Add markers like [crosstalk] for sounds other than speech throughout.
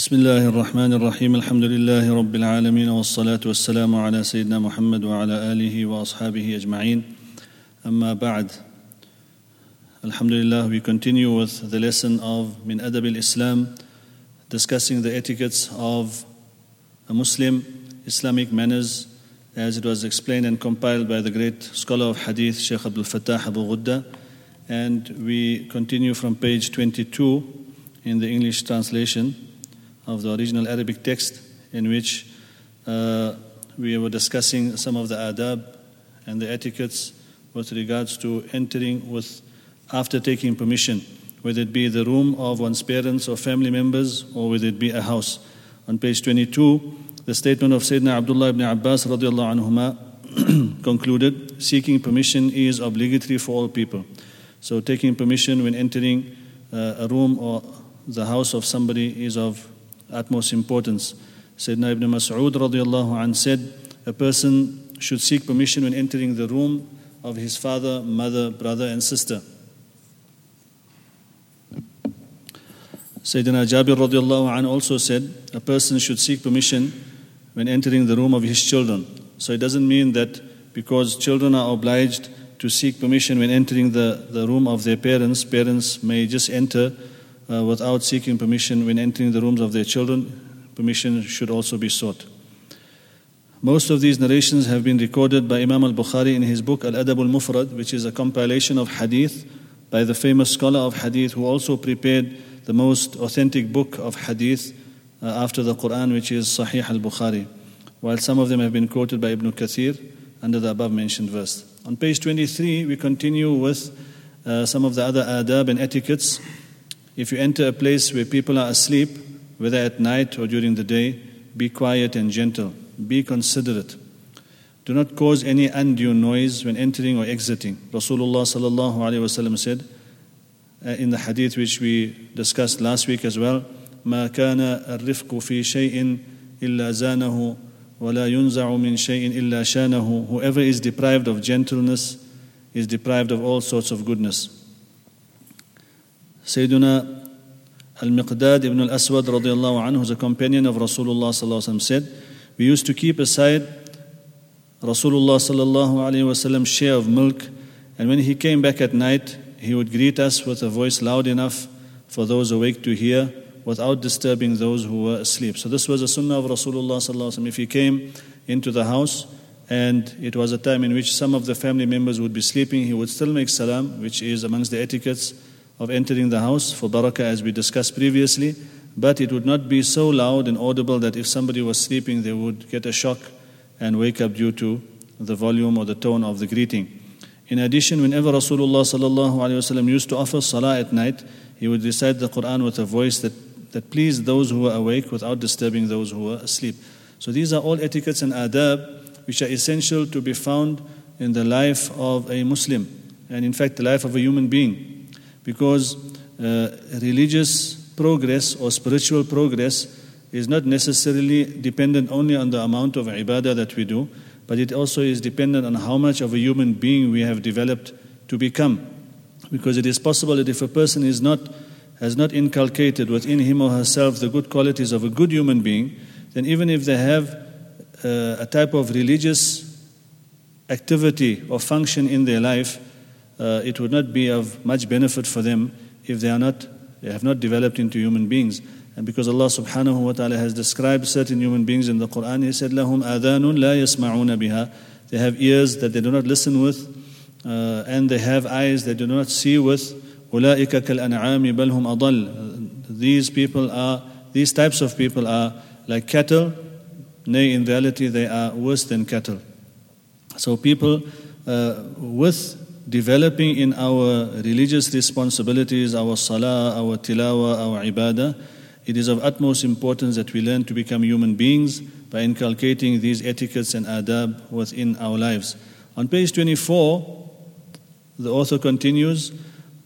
بسم الله الرحمن الرحيم الحمد لله رب العالمين والصلاة والسلام على سيدنا محمد وعلى آله وأصحابه أجمعين أما بعد Alhamdulillah, we continue with the lesson of Min Adab al-Islam, discussing the etiquettes of a Muslim, Islamic manners, as it was explained and compiled by the great scholar of Hadith, Sheikh Abdul Fattah Abu Ghudda. And we continue from page 22 in the English translation of the original Arabic text, in which uh, we were discussing some of the adab and the etiquettes with regards to entering with after taking permission, whether it be the room of one's parents or family members, or whether it be a house. On page 22, the statement of Sayyidina Abdullah ibn Abbas radiallahu [clears throat] concluded, seeking permission is obligatory for all people. So taking permission when entering uh, a room or the house of somebody is of utmost importance. Sayyidina ibn Mas'ud radiallahu said, a person should seek permission when entering the room of his father, mother, brother and sister. Sayyidina Jabir radiallahu anh also said, a person should seek permission when entering the room of his children. So it doesn't mean that because children are obliged to seek permission when entering the, the room of their parents, parents may just enter uh, without seeking permission when entering the rooms of their children. Permission should also be sought. Most of these narrations have been recorded by Imam al Bukhari in his book Al Adab al Mufrad, which is a compilation of hadith by the famous scholar of hadith who also prepared the most authentic book of hadith uh, after the Quran, which is Sahih al Bukhari, while some of them have been quoted by Ibn Kathir under the above mentioned verse. On page 23, we continue with uh, some of the other adab and etiquettes. If you enter a place where people are asleep, whether at night or during the day, be quiet and gentle, be considerate. Do not cause any undue noise when entering or exiting. Rasulullah sallallahu alaihi wasallam said, uh, in the hadith which we discussed last week as well ما كان الرفق في شيء إلا زانه ولا ينزع من شيء إلا شانه whoever is deprived of gentleness is deprived of all sorts of goodness Sayyiduna Al-Miqdad ibn al-Aswad radiallahu anhu, who's a companion of Rasulullah sallallahu alaihi said, we used to keep aside Rasulullah sallallahu alaihi wasallam's share of milk, and when he came back at night, he would greet us with a voice loud enough for those awake to hear without disturbing those who were asleep. So this was a sunnah of Rasulullah If he came into the house and it was a time in which some of the family members would be sleeping, he would still make salam, which is amongst the etiquettes of entering the house for barakah as we discussed previously. But it would not be so loud and audible that if somebody was sleeping, they would get a shock and wake up due to the volume or the tone of the greeting. In addition, whenever Rasulullah used to offer salah at night, he would recite the Quran with a voice that, that pleased those who were awake without disturbing those who were asleep. So these are all etiquettes and adab which are essential to be found in the life of a Muslim and in fact the life of a human being. Because uh, religious progress or spiritual progress is not necessarily dependent only on the amount of ibadah that we do, but it also is dependent on how much of a human being we have developed to become. Because it is possible that if a person is not, has not inculcated within him or herself the good qualities of a good human being, then even if they have uh, a type of religious activity or function in their life, uh, it would not be of much benefit for them if they are not, they have not developed into human beings. And because Allah subhanahu wa ta'ala has described certain human beings in the Quran, He said, لَهُمْ آذَانٌ لَا يَسْمَعُونَ بِهَا They have ears that they do not listen with, uh, and they have eyes that do not see with. أُولَٰئِكَ كَالْأَنْعَامِ بَلْ هُمْ أَضَلٌ These people are, these types of people are like cattle, nay, in reality, they are worse than cattle. So people uh, with developing in our religious responsibilities, our salah, our tilawa, our ibadah, it is of utmost importance that we learn to become human beings by inculcating these etiquettes and adab within our lives. On page 24, the author continues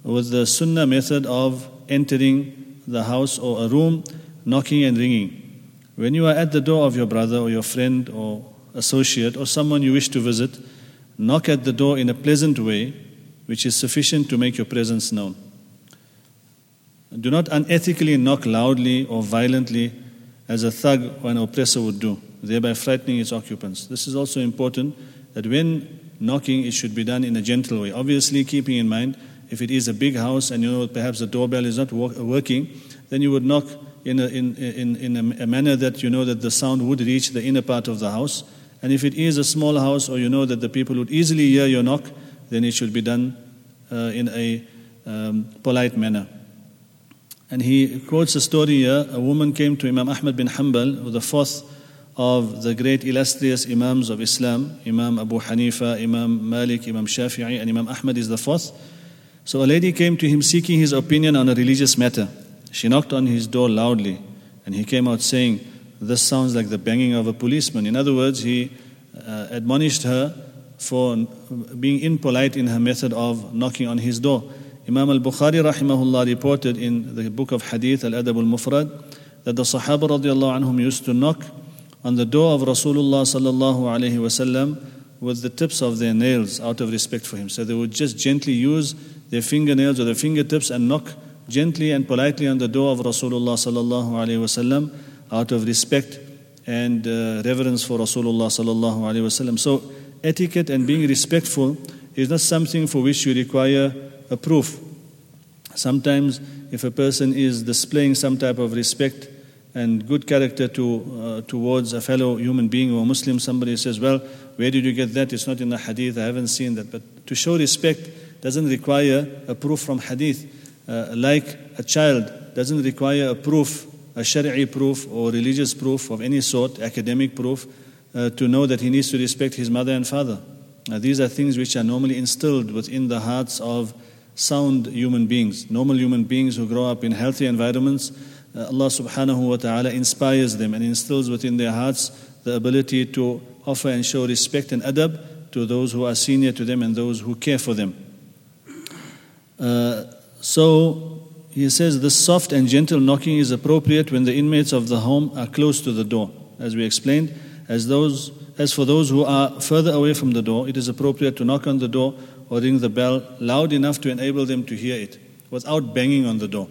with the sunnah method of entering the house or a room, knocking and ringing. When you are at the door of your brother or your friend or associate or someone you wish to visit, knock at the door in a pleasant way, which is sufficient to make your presence known. Do not unethically knock loudly or violently as a thug or an oppressor would do, thereby frightening its occupants. This is also important that when knocking, it should be done in a gentle way. Obviously, keeping in mind if it is a big house and you know perhaps the doorbell is not working, then you would knock in a, in, in, in a manner that you know that the sound would reach the inner part of the house. And if it is a small house or you know that the people would easily hear your knock, then it should be done uh, in a um, polite manner. And he quotes a story here. A woman came to Imam Ahmad bin Hanbal, the fourth of the great illustrious Imams of Islam. Imam Abu Hanifa, Imam Malik, Imam Shafi'i, and Imam Ahmad is the fourth. So a lady came to him seeking his opinion on a religious matter. She knocked on his door loudly, and he came out saying, This sounds like the banging of a policeman. In other words, he uh, admonished her for being impolite in her method of knocking on his door. Imam al Bukhari rahimahullah reported in the book of Hadith, Al Adab al Mufrad, that the Sahaba radiallahu anhum used to knock on the door of Rasulullah sallallahu alayhi wasallam with the tips of their nails out of respect for him. So they would just gently use their fingernails or their fingertips and knock gently and politely on the door of Rasulullah sallallahu alayhi wasallam out of respect and uh, reverence for Rasulullah sallallahu alayhi wasallam. So etiquette and being respectful is not something for which you require a proof. Sometimes, if a person is displaying some type of respect and good character to, uh, towards a fellow human being or Muslim, somebody says, Well, where did you get that? It's not in the hadith, I haven't seen that. But to show respect doesn't require a proof from hadith. Uh, like a child doesn't require a proof, a shari'i proof or religious proof of any sort, academic proof, uh, to know that he needs to respect his mother and father. Uh, these are things which are normally instilled within the hearts of sound human beings, normal human beings who grow up in healthy environments. Uh, Allah subhanahu wa ta'ala inspires them and instills within their hearts the ability to offer and show respect and adab to those who are senior to them and those who care for them. Uh, so he says the soft and gentle knocking is appropriate when the inmates of the home are close to the door. As we explained, as those as for those who are further away from the door, it is appropriate to knock on the door or ring the bell loud enough to enable them to hear it without banging on the door.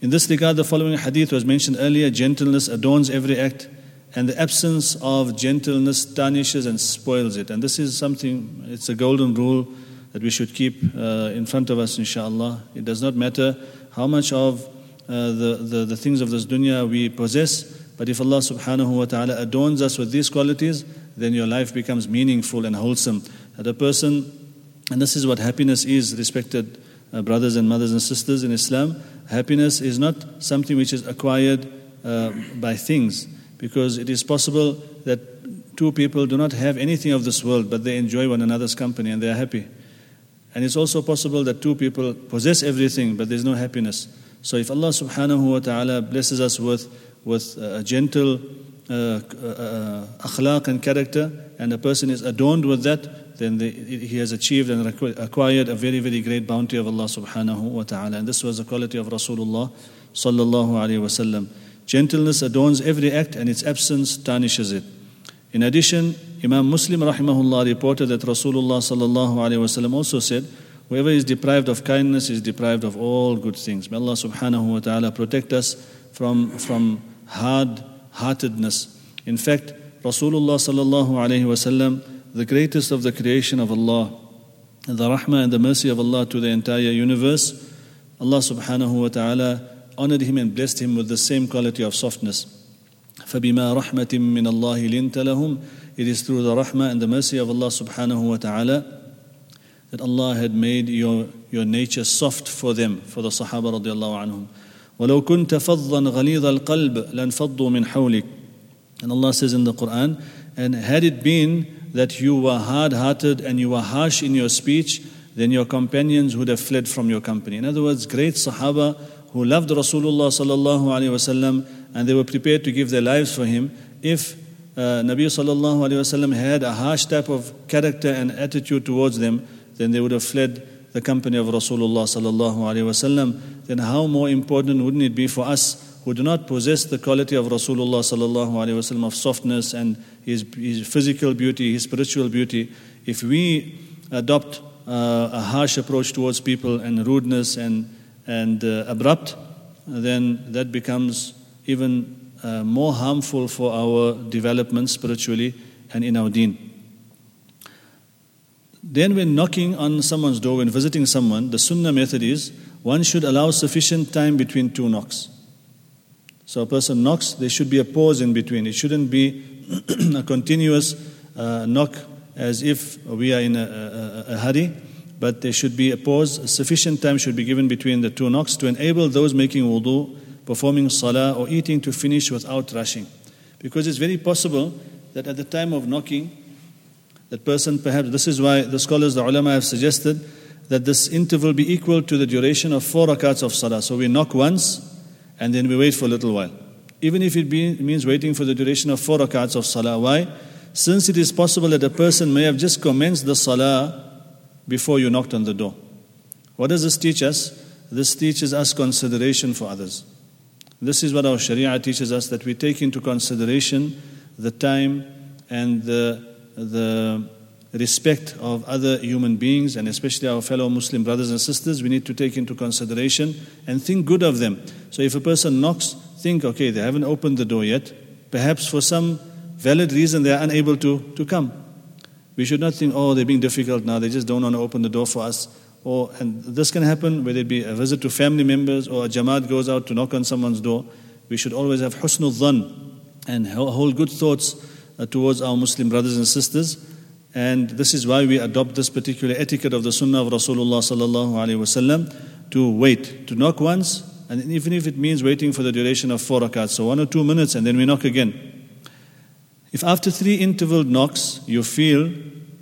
In this regard, the following hadith was mentioned earlier gentleness adorns every act, and the absence of gentleness tarnishes and spoils it. And this is something, it's a golden rule that we should keep uh, in front of us, inshallah. It does not matter how much of uh, the, the, the things of this dunya we possess, but if Allah subhanahu wa ta'ala adorns us with these qualities, then your life becomes meaningful and wholesome. That a person, and this is what happiness is, respected uh, brothers and mothers and sisters in Islam, happiness is not something which is acquired uh, by things, because it is possible that two people do not have anything of this world, but they enjoy one another's company and they are happy. And it's also possible that two people possess everything, but there's no happiness. So if Allah subhanahu wa ta'ala blesses us with, with a gentle uh, uh, akhlaq and character, and a person is adorned with that, then the, he has achieved and acquired a very, very great bounty of Allah subhanahu wa ta'ala. And this was the quality of Rasulullah sallallahu alayhi wasallam. Gentleness adorns every act and its absence tarnishes it. In addition, Imam Muslim rahimahullah reported that Rasulullah sallallahu alayhi wasallam also said, Whoever is deprived of kindness is deprived of all good things. May Allah subhanahu wa ta'ala protect us from, from hard heartedness. In fact, Rasulullah sallallahu alayhi wasallam, the greatest of the creation of Allah, the rahmah and the mercy of Allah to the entire universe, Allah subhanahu wa ta'ala honored him and blessed him with the same quality of softness. فَبِمَا رَحْمَةٍ مِّنَ اللَّهِ لِنْتَ لَهُمْ It is through the rahmah and the mercy of Allah subhanahu wa ta'ala that Allah had made your, your nature soft for them, for the Sahaba radiallahu anhum. وَلَوْ كُنْتَ فَضًّا غَلِيظَ الْقَلْبِ لَانْفَضُّوا مِنْ حَوْلِكَ And Allah says in the Quran, and had it been that you were hard-hearted and you were harsh in your speech, then your companions would have fled from your company. In other words, great Sahaba who loved Rasulullah sallallahu alaihi wasallam and they were prepared to give their lives for him. If uh, Nabi sallallahu alaihi wasallam had a harsh type of character and attitude towards them, then they would have fled the company of Rasulullah sallallahu alaihi wasallam. Then how more important wouldn't it be for us who do not possess the quality of Rasulullah sallallahu alaihi wasallam of softness and his, his physical beauty, his spiritual beauty, if we adopt uh, a harsh approach towards people and rudeness and and uh, abrupt, then that becomes even uh, more harmful for our development spiritually and in our deen. Then, when knocking on someone's door, when visiting someone, the sunnah method is one should allow sufficient time between two knocks. So, a person knocks, there should be a pause in between. It shouldn't be [clears throat] a continuous uh, knock as if we are in a, a, a hurry, but there should be a pause. Sufficient time should be given between the two knocks to enable those making wudu, performing salah, or eating to finish without rushing. Because it's very possible that at the time of knocking, that person perhaps, this is why the scholars, the ulama have suggested that this interval be equal to the duration of four rakats of salah. So we knock once and then we wait for a little while. Even if it be, means waiting for the duration of four rakats of salah. Why? Since it is possible that a person may have just commenced the salah before you knocked on the door. What does this teach us? This teaches us consideration for others. This is what our Sharia teaches us that we take into consideration the time and the the respect of other human beings and especially our fellow Muslim brothers and sisters, we need to take into consideration and think good of them. So if a person knocks, think, okay, they haven't opened the door yet. Perhaps for some valid reason they are unable to, to come. We should not think, oh, they're being difficult now, they just don't want to open the door for us. Or, and this can happen whether it be a visit to family members or a jamaat goes out to knock on someone's door. We should always have husnul dhan and hold good thoughts uh, towards our Muslim brothers and sisters. And this is why we adopt this particular etiquette of the Sunnah of Rasulullah sallallahu alaihi wasallam to wait, to knock once, and even if it means waiting for the duration of four rakats, so one or two minutes, and then we knock again. If after three interval knocks you feel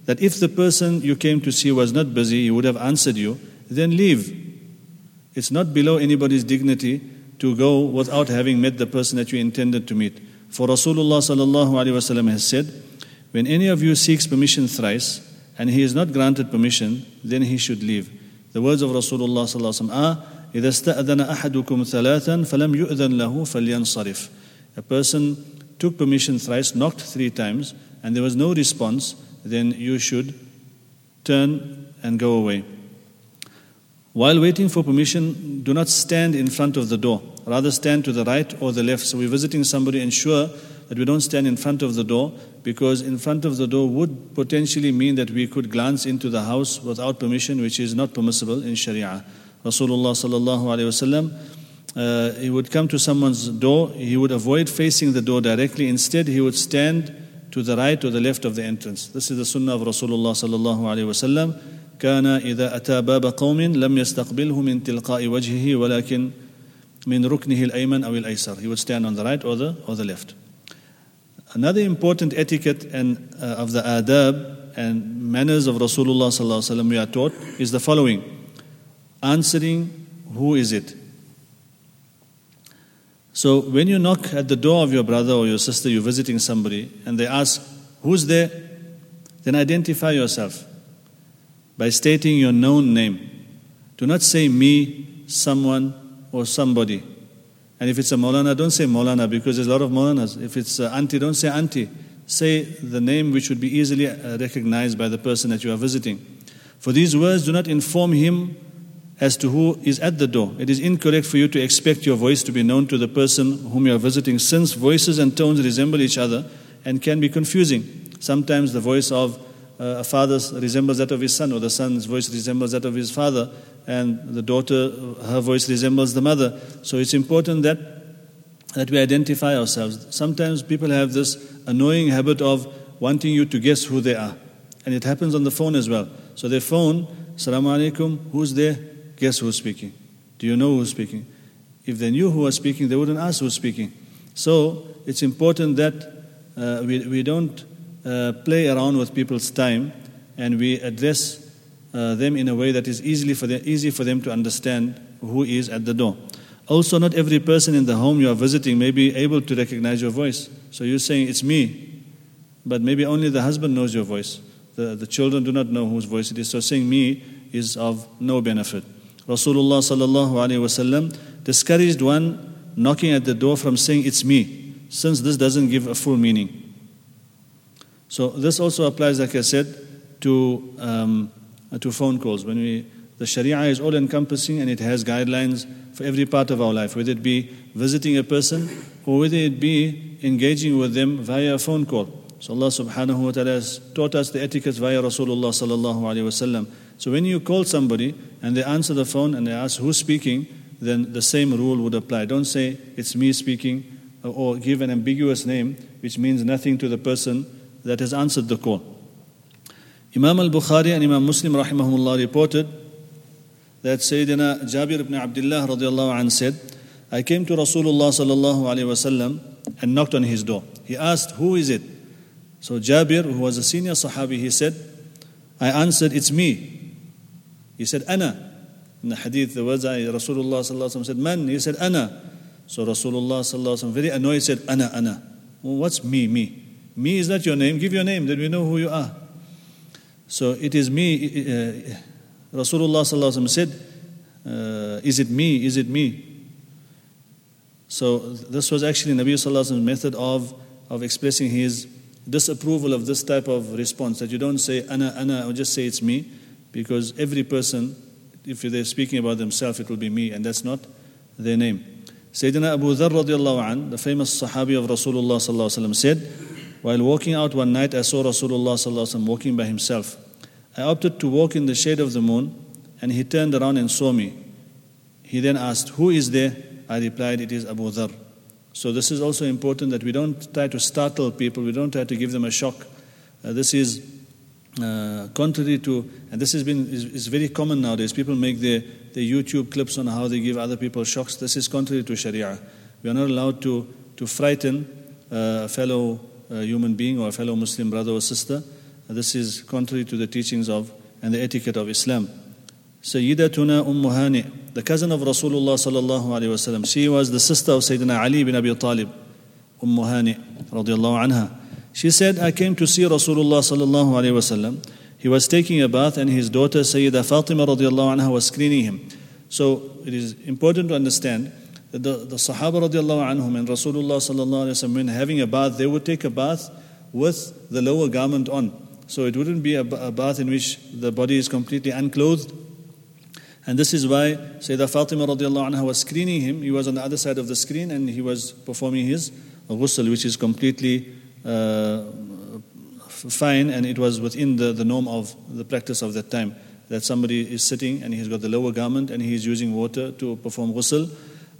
that if the person you came to see was not busy, he would have answered you, then leave. It's not below anybody's dignity to go without having met the person that you intended to meet. For Rasulullah sallallahu alaihi wasallam has said, when any of you seeks permission thrice and he is not granted permission, then he should leave. The words of Rasulullah sallallahu alaihi wasallam are, إذا استأذن أحدكم ثلاثا فلم يؤذن له فلينصرف. A person took permission thrice, knocked three times, and there was no response, then you should turn and go away. While waiting for permission, do not stand in front of the door. Rather, stand to the right or the left. So, we're visiting somebody, ensure that we don't stand in front of the door because in front of the door would potentially mean that we could glance into the house without permission, which is not permissible in Sharia. Rasulullah sallallahu alaihi wasallam, uh, he would come to someone's door, he would avoid facing the door directly. Instead, he would stand to the right or the left of the entrance. This is the sunnah of Rasulullah sallallahu alaihi wasallam. كان إذا أتى باب قوم لم يستقبله من تلقاء وجهه ولكن من ركنه الأيمن أو الأيسر. He would stand on the right or the, or the left. Another important etiquette and, uh, of the adab and manners of Rasulullah sallallahu we are taught is the following. Answering, who is it? So when you knock at the door of your brother or your sister, you're visiting somebody, and they ask, who's there? Then identify yourself by stating your known name. Do not say me, someone, or somebody. And if it's a Maulana, don't say Maulana because there's a lot of Maulanas. If it's auntie, don't say auntie. Say the name which would be easily uh, recognized by the person that you are visiting. For these words do not inform him as to who is at the door. It is incorrect for you to expect your voice to be known to the person whom you are visiting, since voices and tones resemble each other and can be confusing. Sometimes the voice of uh, a father resembles that of his son, or the son's voice resembles that of his father, and the daughter, her voice resembles the mother. So it's important that, that we identify ourselves. Sometimes people have this annoying habit of wanting you to guess who they are. And it happens on the phone as well. So they phone, Salaam alaikum, who's there? Guess who's speaking? Do you know who's speaking? If they knew who was speaking, they wouldn't ask who's speaking. So it's important that uh, we, we don't uh, play around with people's time and we address uh, them in a way that is easily for them, easy for them to understand who is at the door. Also, not every person in the home you are visiting may be able to recognize your voice. So you're saying, It's me, but maybe only the husband knows your voice. The, the children do not know whose voice it is. So saying me is of no benefit. Rasulullah sallallahu alaihi wasallam discouraged one knocking at the door from saying it's me, since this doesn't give a full meaning. So this also applies, like I said, to, um, to phone calls. When we the Sharia is all encompassing and it has guidelines for every part of our life, whether it be visiting a person or whether it be engaging with them via a phone call. So Allah subhanahu wa ta'ala has taught us the etiquette via Rasulullah sallallahu alayhi wasallam. So when you call somebody and they answer the phone and they ask who's speaking, then the same rule would apply. Don't say it's me speaking uh, or give an ambiguous name which means nothing to the person that has answered the call. Imam al-Bukhari and Imam Muslim rahimahullah reported that Sayyidina Jabir ibn Abdullah radiallahu anh said, I came to Rasulullah sallallahu alayhi wasallam and knocked on his door. He asked, who is it? So Jabir, who was a senior Sahabi, he said, I answered, It's me. He said, Ana. In the hadith, the words I, Rasulullah said, Man? He said, Ana. So Rasulullah sallallahu very annoyed said, Ana, Ana. Well, what's me, me? Me is not your name. Give your name, then we know who you are. So it is me. Uh, Rasulullah said, uh, Is it me? Is it me? So this was actually Nabi Sallallahu method of, of expressing his disapproval of this type of response that you don't say ana ana or just say it's me because every person if they're speaking about themselves it will be me and that's not their name. Sayyidina Abu Dharr radiallahu an, the famous Sahabi of Rasulullah sallallahu said while walking out one night I saw Rasulullah sallallahu walking by himself. I opted to walk in the shade of the moon and he turned around and saw me. He then asked who is there I replied it is Abu Dharr so, this is also important that we don't try to startle people, we don't try to give them a shock. Uh, this is uh, contrary to, and this has been is, is, very common nowadays. People make their, their YouTube clips on how they give other people shocks. This is contrary to Sharia. We are not allowed to, to frighten uh, a fellow uh, human being or a fellow Muslim brother or sister. this is contrary to the teachings of and the etiquette of Islam. Sayyidatuna Umm Hani, the cousin of Rasulullah sallallahu alayhi wasallam. She was the sister of Sayyidina Ali bin Abi Talib, Umm Hani radiallahu anha. She said, I came to see Rasulullah sallallahu alayhi wasallam. He was taking a bath and his daughter Sayyida Fatima radiallahu anha was screening him. So it is important to understand that the, the Sahaba radiallahu anhum and Rasulullah sallallahu alayhi wasallam when having a bath, they would take a bath with the lower garment on. So it wouldn't be a, a bath in which the body is completely unclothed and this is why Sayyida Fatima radiallahu anha was screening him. He was on the other side of the screen and he was performing his ghusl, which is completely fine and it was within the, the norm of the practice of that time. That somebody is sitting and he's got the lower garment and he's using water to perform ghusl.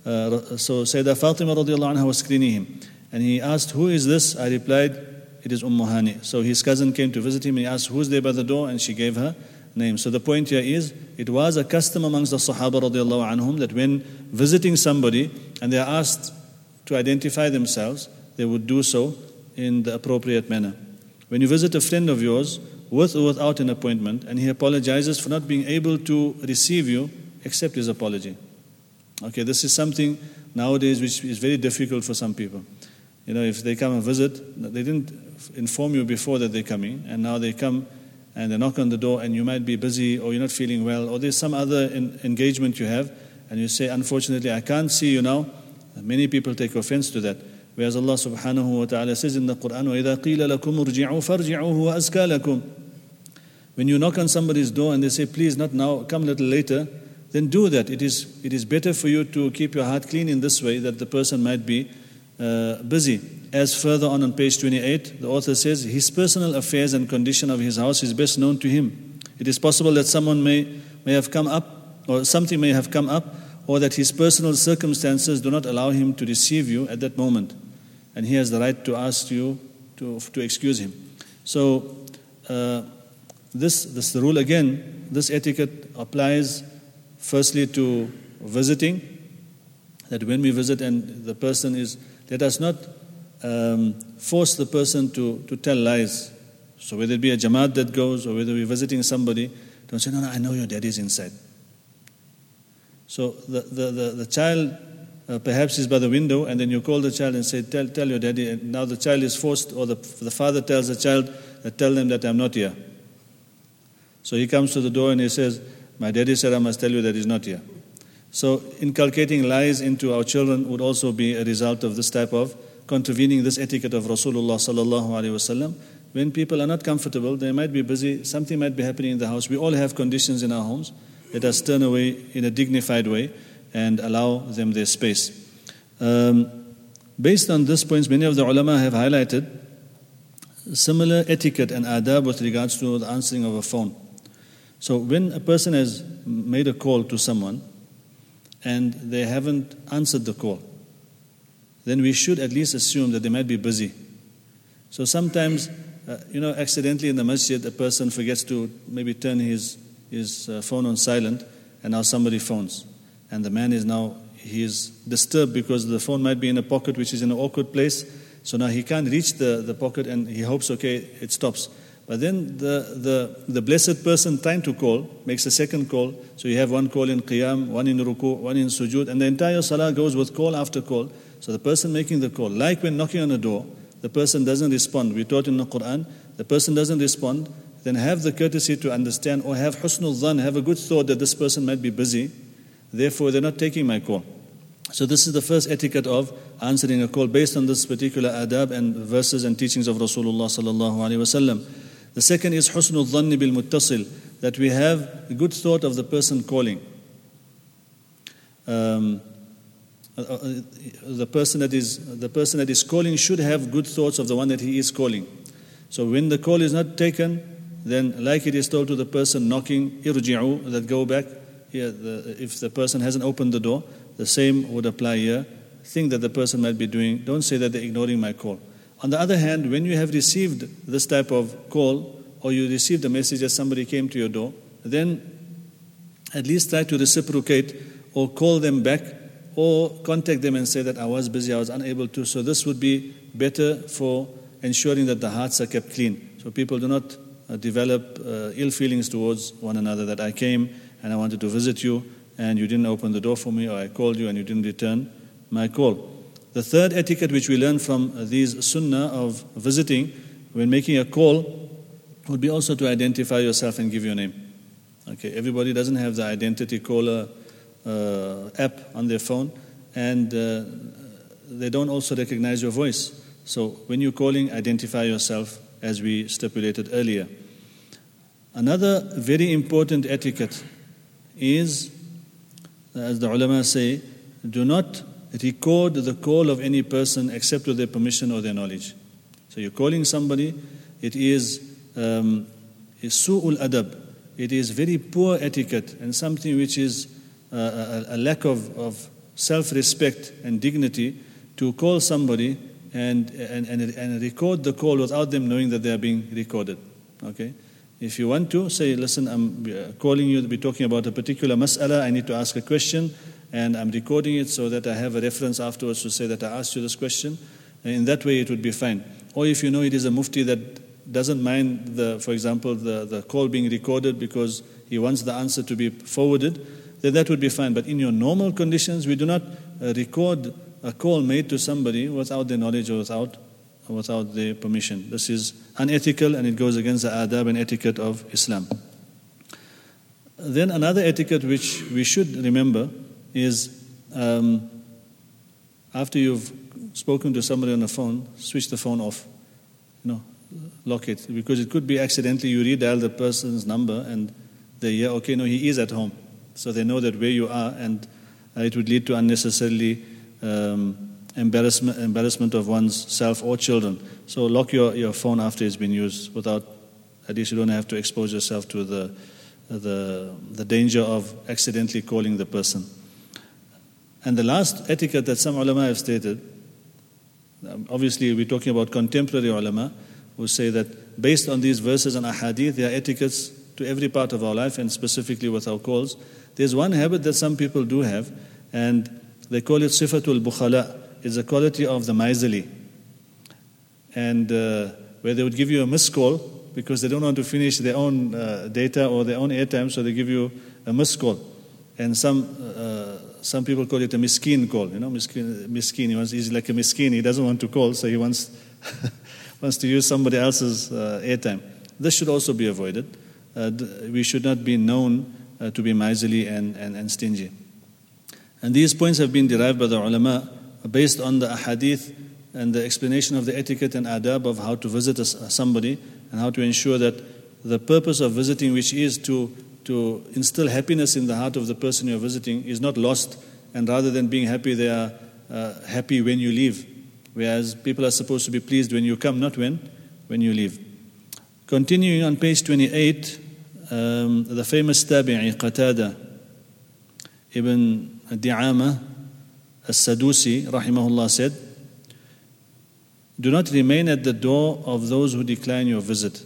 Uh, so Sayyidah Fatima radiallahu anha was screening him. And he asked, Who is this? I replied, It is Umm Hani. So his cousin came to visit him and he asked, Who's there by the door? And she gave her name. So the point here is, it was a custom amongst the Sahaba radiallahu anhum that when visiting somebody and they are asked to identify themselves, they would do so in the appropriate manner. When you visit a friend of yours, with or without an appointment, and he apologizes for not being able to receive you, accept his apology. Okay, this is something nowadays which is very difficult for some people. You know, if they come and visit, they didn't inform you before that they're coming, and now they come and they knock on the door and you might be busy or you're not feeling well or there's some other engagement you have and you say, Unfortunately, I can't see you now. Many people take offense to that. Whereas Allah subhanahu wa ta'ala says in the Quran, وَإِذَا قِيلَ لَكُمْ ارْجِعُوا فَارْجِعُوا وَأَزْكَى لَكُمْ When you knock on somebody's door and they say, Please, not now, come a little later, then do that. It is, it is better for you to keep your heart clean in this way that the person might be uh, busy. As further on on page 28, the author says, His personal affairs and condition of his house is best known to him. It is possible that someone may, may have come up, or something may have come up, or that his personal circumstances do not allow him to receive you at that moment. And he has the right to ask you to, to excuse him. So, uh, this, this rule again, this etiquette applies firstly to visiting, that when we visit and the person is, let us not um, force the person to, to tell lies. So whether it be a jamaat that goes or whether we're visiting somebody, don't say, no, no, I know your daddy is inside. So the, the, the, the child uh, perhaps he's by the window and then you call the child and say, tell, tell your daddy. And now the child is forced or the, the father tells the child, that tell them that I'm not here. So he comes to the door and he says, my daddy said I must tell you that he's not here. So inculcating lies into our children would also be a result of this type of contravening this etiquette of Rasulullah sallallahu alaihi wasallam. When people are not comfortable, they might be busy, something might be happening in the house. We all have conditions in our homes. let us turn away in a dignified way and allow them their space. Um, based on this points, many of the ulama have highlighted similar etiquette and adab with regards to the answering of a phone. So when a person has made a call to someone and they haven't answered the call, then we should at least assume that they might be busy. So sometimes, uh, you know, accidentally in the masjid, a person forgets to maybe turn his, his uh, phone on silent, and now somebody phones. And the man is now, he is disturbed because the phone might be in a pocket which is in an awkward place. So now he can't reach the, the pocket and he hopes, okay, it stops. But then the, the, the blessed person trying to call makes a second call. So you have one call in qiyam, one in ruku, one in sujud, and the entire salah goes with call after call. So the person making the call, like when knocking on a door, the person doesn't respond. We taught in the Quran, the person doesn't respond, then have the courtesy to understand or have husnul dhan, have a good thought that this person might be busy. Therefore, they're not taking my call. So this is the first etiquette of answering a call based on this particular adab and verses and teachings of Rasulullah. The second is husnul dhanni bil muttasil, that we have a good thought of the person calling. Um, uh, uh, the person that is the person that is calling should have good thoughts of the one that he is calling. So when the call is not taken, then like it is told to the person knocking, irji'u, that go back. Here, the, if the person hasn't opened the door, the same would apply here. Think that the person might be doing. Don't say that they're ignoring my call. On the other hand, when you have received this type of call or you received a message that somebody came to your door, then at least try to reciprocate or call them back or contact them and say that I was busy, I was unable to. So this would be better for ensuring that the hearts are kept clean. So people do not uh, develop uh, ill feelings towards one another that I came and I wanted to visit you and you didn't open the door for me or I called you and you didn't return my call. The third etiquette which we learn from these sunnah of visiting when making a call would be also to identify yourself and give your name. Okay, everybody doesn't have the identity caller uh, app on their phone, and uh, they don't also recognize your voice. So when you're calling, identify yourself as we stipulated earlier. Another very important etiquette is, as the ulama say, do not record the call of any person except with their permission or their knowledge. So you're calling somebody, it is um, su'ul adab. It is very poor etiquette and something which is uh, a, a, lack of, of self-respect and dignity to call somebody and, and, and, and record the call without them knowing that they are being recorded. Okay? If you want to, say, listen, I'm uh, calling you to be talking about a particular mas'ala, I need to ask a question and I'm recording it so that I have a reference afterwards to say that I asked you this question. And in that way, it would be fine. Or if you know it is a mufti that doesn't mind, the, for example, the, the call being recorded because he wants the answer to be forwarded, then that would be fine. But in your normal conditions, we do not uh, record a call made to somebody without their knowledge or without, without their permission. This is unethical and it goes against the adab and etiquette of Islam. Then another etiquette which we should remember is um, after you've spoken to somebody on the phone, switch the phone off. You know, lock it. Because it could be accidentally you redial the person's number and they hear, okay, no, he is at home. So they know that where you are and it would lead to unnecessarily um, embarrassment, embarrassment of one's self or children. So lock your, your phone after it's been used without, at least you don't have to expose yourself to the, the, the danger of accidentally calling the person. And the last etiquette that some ulama have stated, um, obviously we're talking about contemporary ulama, who say that based on these verses and ahadith, there are etiquettes to every part of our life and specifically with our calls. There's one habit that some people do have, and they call it sifatul bukhala. It's a quality of the miserly. And uh, where they would give you a missed call because they don't want to finish their own uh, data or their own airtime, so they give you a missed call. And some uh, some people call it a miskin call. You know, miskin, miskin. He wants, he's like a miskin. He doesn't want to call, so he wants [laughs] wants to use somebody else's uh, airtime. This should also be avoided. Uh, we should not be known uh, to be miserly and, and, and stingy. And these points have been derived by the ulama based on the ahadith and the explanation of the etiquette and adab of how to visit somebody and how to ensure that the purpose of visiting, which is to to instill happiness in the heart of the person you're visiting is not lost, and rather than being happy, they are uh, happy when you leave. Whereas people are supposed to be pleased when you come, not when, when you leave. Continuing on page 28, um, the famous tabi'i Qatada ibn Di'ama as-Sadusi, rahimahullah, said, Do not remain at the door of those who decline your visit.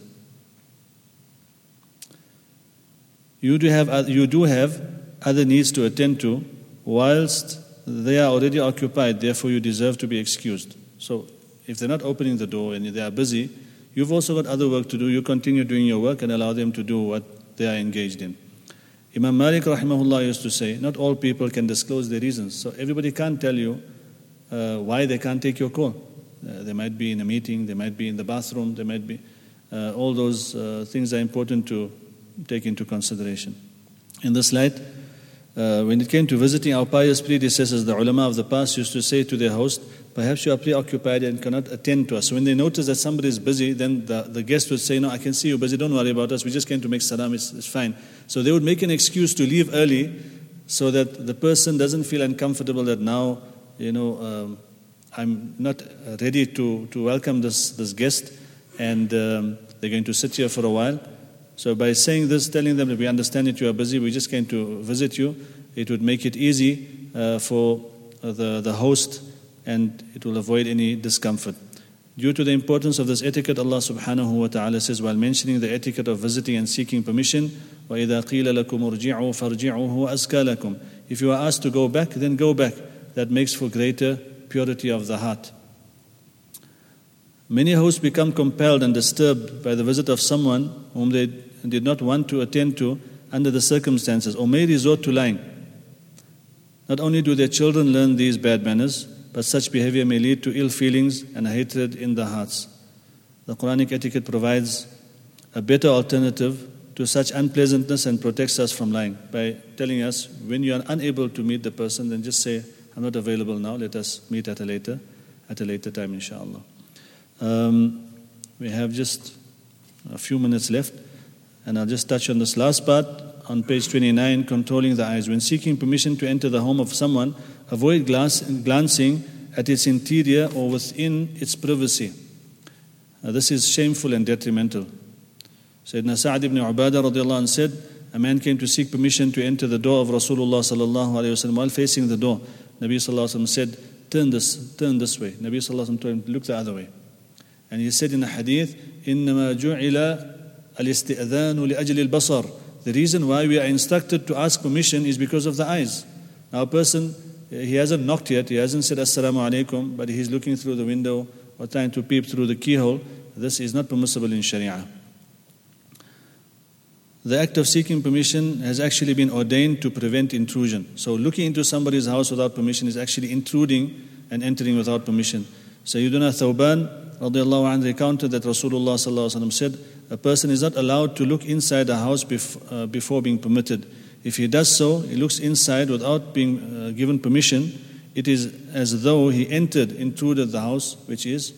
You do have, you do have other needs to attend to, whilst they are already occupied, therefore you deserve to be excused. So, if they're not opening the door and they are busy, you've also got other work to do. You continue doing your work and allow them to do what they are engaged in. Imam Malik rahimahullah used to say, not all people can disclose their reasons. So everybody can't tell you uh, why they can't take your call. Uh, they might be in a meeting, they might be in the bathroom, they might be. Uh, all those uh, things are important to take into consideration. In this light, uh, when it came to visiting our pious predecessors, the ulama of the past used to say to their host, Perhaps you are preoccupied and cannot attend to us. When they notice that somebody is busy, then the, the guest would say, No, I can see you busy, don't worry about us. We just came to make salam, it's, it's fine. So they would make an excuse to leave early so that the person doesn't feel uncomfortable that now, you know, um, I'm not ready to, to welcome this, this guest and um, they're going to sit here for a while. So by saying this, telling them that we understand that you are busy, we just came to visit you, it would make it easy uh, for the, the host and it will avoid any discomfort. Due to the importance of this etiquette, Allah subhanahu wa ta'ala says while mentioning the etiquette of visiting and seeking permission, وَإِذَا قِيلَ لَكُمْ ارْجِعُوا فَارْجِعُوا أَزْكَى لَكُمْ If you are asked to go back, then go back. That makes for greater purity of the heart. Many hosts become compelled and disturbed by the visit of someone whom they did not want to attend to under the circumstances, or may resort to lying. Not only do their children learn these bad manners, but such behavior may lead to ill feelings and hatred in the hearts. The Quranic etiquette provides a better alternative to such unpleasantness and protects us from lying by telling us when you are unable to meet the person, then just say, I'm not available now, let us meet at a later, at a later time, inshallah. Um, we have just a few minutes left. And I'll just touch on this last part on page 29 controlling the eyes. When seeking permission to enter the home of someone, avoid glance, glancing at its interior or within its privacy. Uh, this is shameful and detrimental. Sayyidina Sa'ad ibn Ubadah radiallahu anh said, a man came to seek permission to enter the door of Rasulullah sallallahu alayhi wasallam while facing the door. Nabi sallallahu alayhi said, turn this, turn this way. Nabi sallallahu alayhi told him, look the other way. And he said in a hadith, إنما جعل الاستئذان لأجل البصر The reason why we are instructed to ask permission is because of the eyes. Now a person, he hasn't knocked yet, he hasn't said Assalamu alaikum, but he's looking through the window or trying to peep through the keyhole. This is not permissible in Sharia. The act of seeking permission has actually been ordained to prevent intrusion. So looking into somebody's house without permission is actually intruding and entering without permission. Sayyiduna Thawban radiallahu anh recounted that Rasulullah said, a person is not allowed to look inside a house uh, before being permitted. If he does so, he looks inside without being uh, given permission, it is as though he entered, intruded the house, which is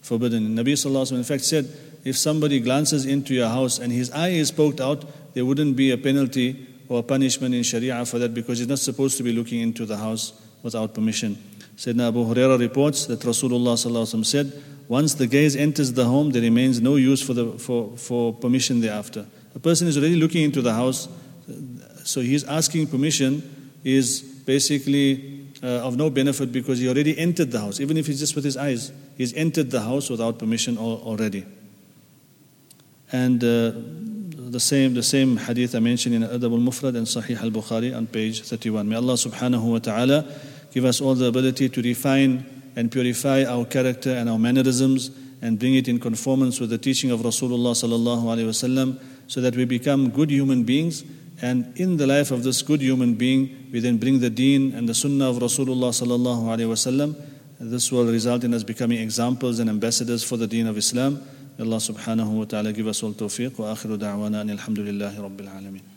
forbidden. Nabi Sallallahu in fact said, if somebody glances into your house and his eye is poked out, there wouldn't be a penalty or a punishment in Sharia for that because he's not supposed to be looking into the house without permission. Sayyidina Abu Huraira reports that Rasulullah said, once the gaze enters the home, there remains no use for, the, for, for permission thereafter. A person is already looking into the house, so he's asking permission is basically uh, of no benefit because he already entered the house. Even if he's just with his eyes, he's entered the house without permission already. And uh, the same, the same hadith I mentioned in Adab al-Mufrad and Sahih al-Bukhari on page 31. May Allah subhanahu wa ta'ala give us all the ability to refine and purify our character and our mannerisms and bring it in conformance with the teaching of Rasulullah sallallahu alaihi wasallam so that we become good human beings and in the life of this good human being we then bring the deen and the sunnah of Rasulullah sallallahu alaihi wasallam this will result in us becoming examples and ambassadors for the deen of Islam. Allah subhanahu wa ta'ala give us all tawfiq wa akhiru da'wana alhamdulillahi rabbil alamin